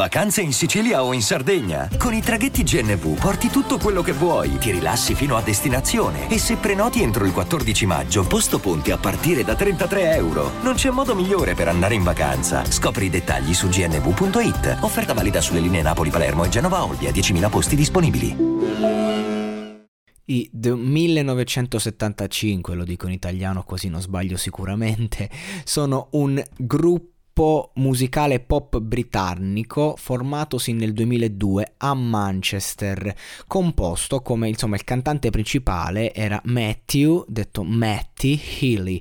Vacanze in Sicilia o in Sardegna. Con i traghetti GNV porti tutto quello che vuoi, ti rilassi fino a destinazione e se prenoti entro il 14 maggio, posto ponti a partire da 33 euro. Non c'è modo migliore per andare in vacanza. Scopri i dettagli su gnv.it. Offerta valida sulle linee Napoli-Palermo e Genova-Olbia, 10.000 posti disponibili. I The 1975, lo dico in italiano così non sbaglio sicuramente, sono un gruppo gruppo musicale pop britannico formatosi nel 2002 a Manchester, composto come insomma il cantante principale era Matthew, detto Matty Healy.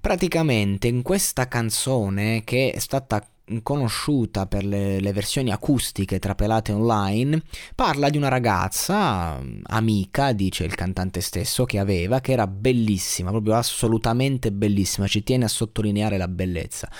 Praticamente in questa canzone che è stata conosciuta per le, le, versioni acustiche trapelate online, parla di una ragazza amica, dice il cantante stesso, che aveva, che era bellissima, proprio assolutamente bellissima, ci tiene a sottolineare la bellezza.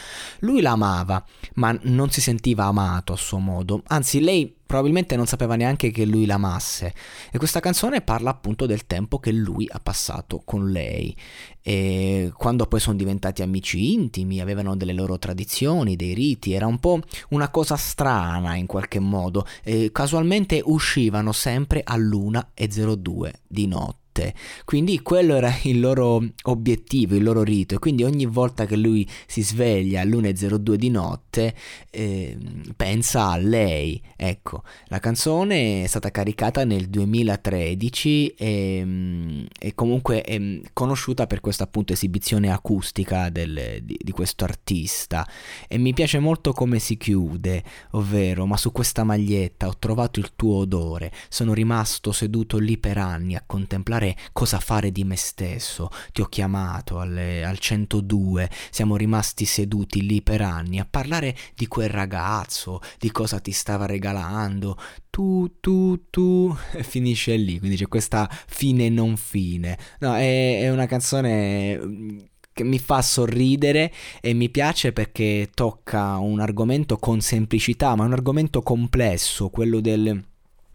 Lui la amava, ma non si sentiva amato a suo modo, anzi lei probabilmente non sapeva neanche che lui l'amasse. E questa canzone parla appunto del tempo che lui ha passato con lei. E quando poi sono diventati amici intimi avevano delle loro tradizioni, dei riti, era un po' una cosa strana in qualche modo. E casualmente uscivano sempre all'1.02 di notte notte. Quindi quello era il loro obiettivo, il loro rito. E quindi ogni volta che lui si sveglia all'1.02 di notte eh, pensa a lei. Ecco, la canzone è stata caricata nel 2013 e, e comunque è conosciuta per questa appunto esibizione acustica del, di, di questo artista. E mi piace molto come si chiude, ovvero ma su questa maglietta ho trovato il tuo odore, sono rimasto seduto lì per anni a contemplare pensare cosa fare di me stesso. Ti ho chiamato alle, al 102, siamo rimasti seduti lì per anni a parlare di quel ragazzo, di cosa ti stava regalando. Tu, tu, tu, e finisce lì, quindi c'è questa fine non fine. No, è, è una canzone mm, che mi fa sorridere e mi piace perché tocca un argomento con semplicità, ma un argomento complesso, quello del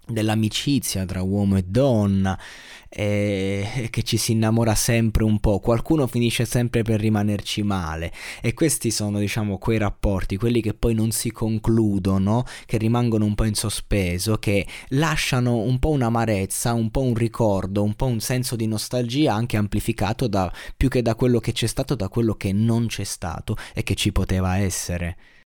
dell'amicizia tra uomo e donna e che ci si innamora sempre un po' qualcuno finisce sempre per rimanerci male. E questi sono diciamo quei rapporti quelli che poi non si concludono che rimangono un po' in sospeso che lasciano un po' un'amarezza un po' un ricordo un po' un senso di nostalgia anche amplificato da più che da quello che c'è stato da quello che non c'è stato e che ci poteva essere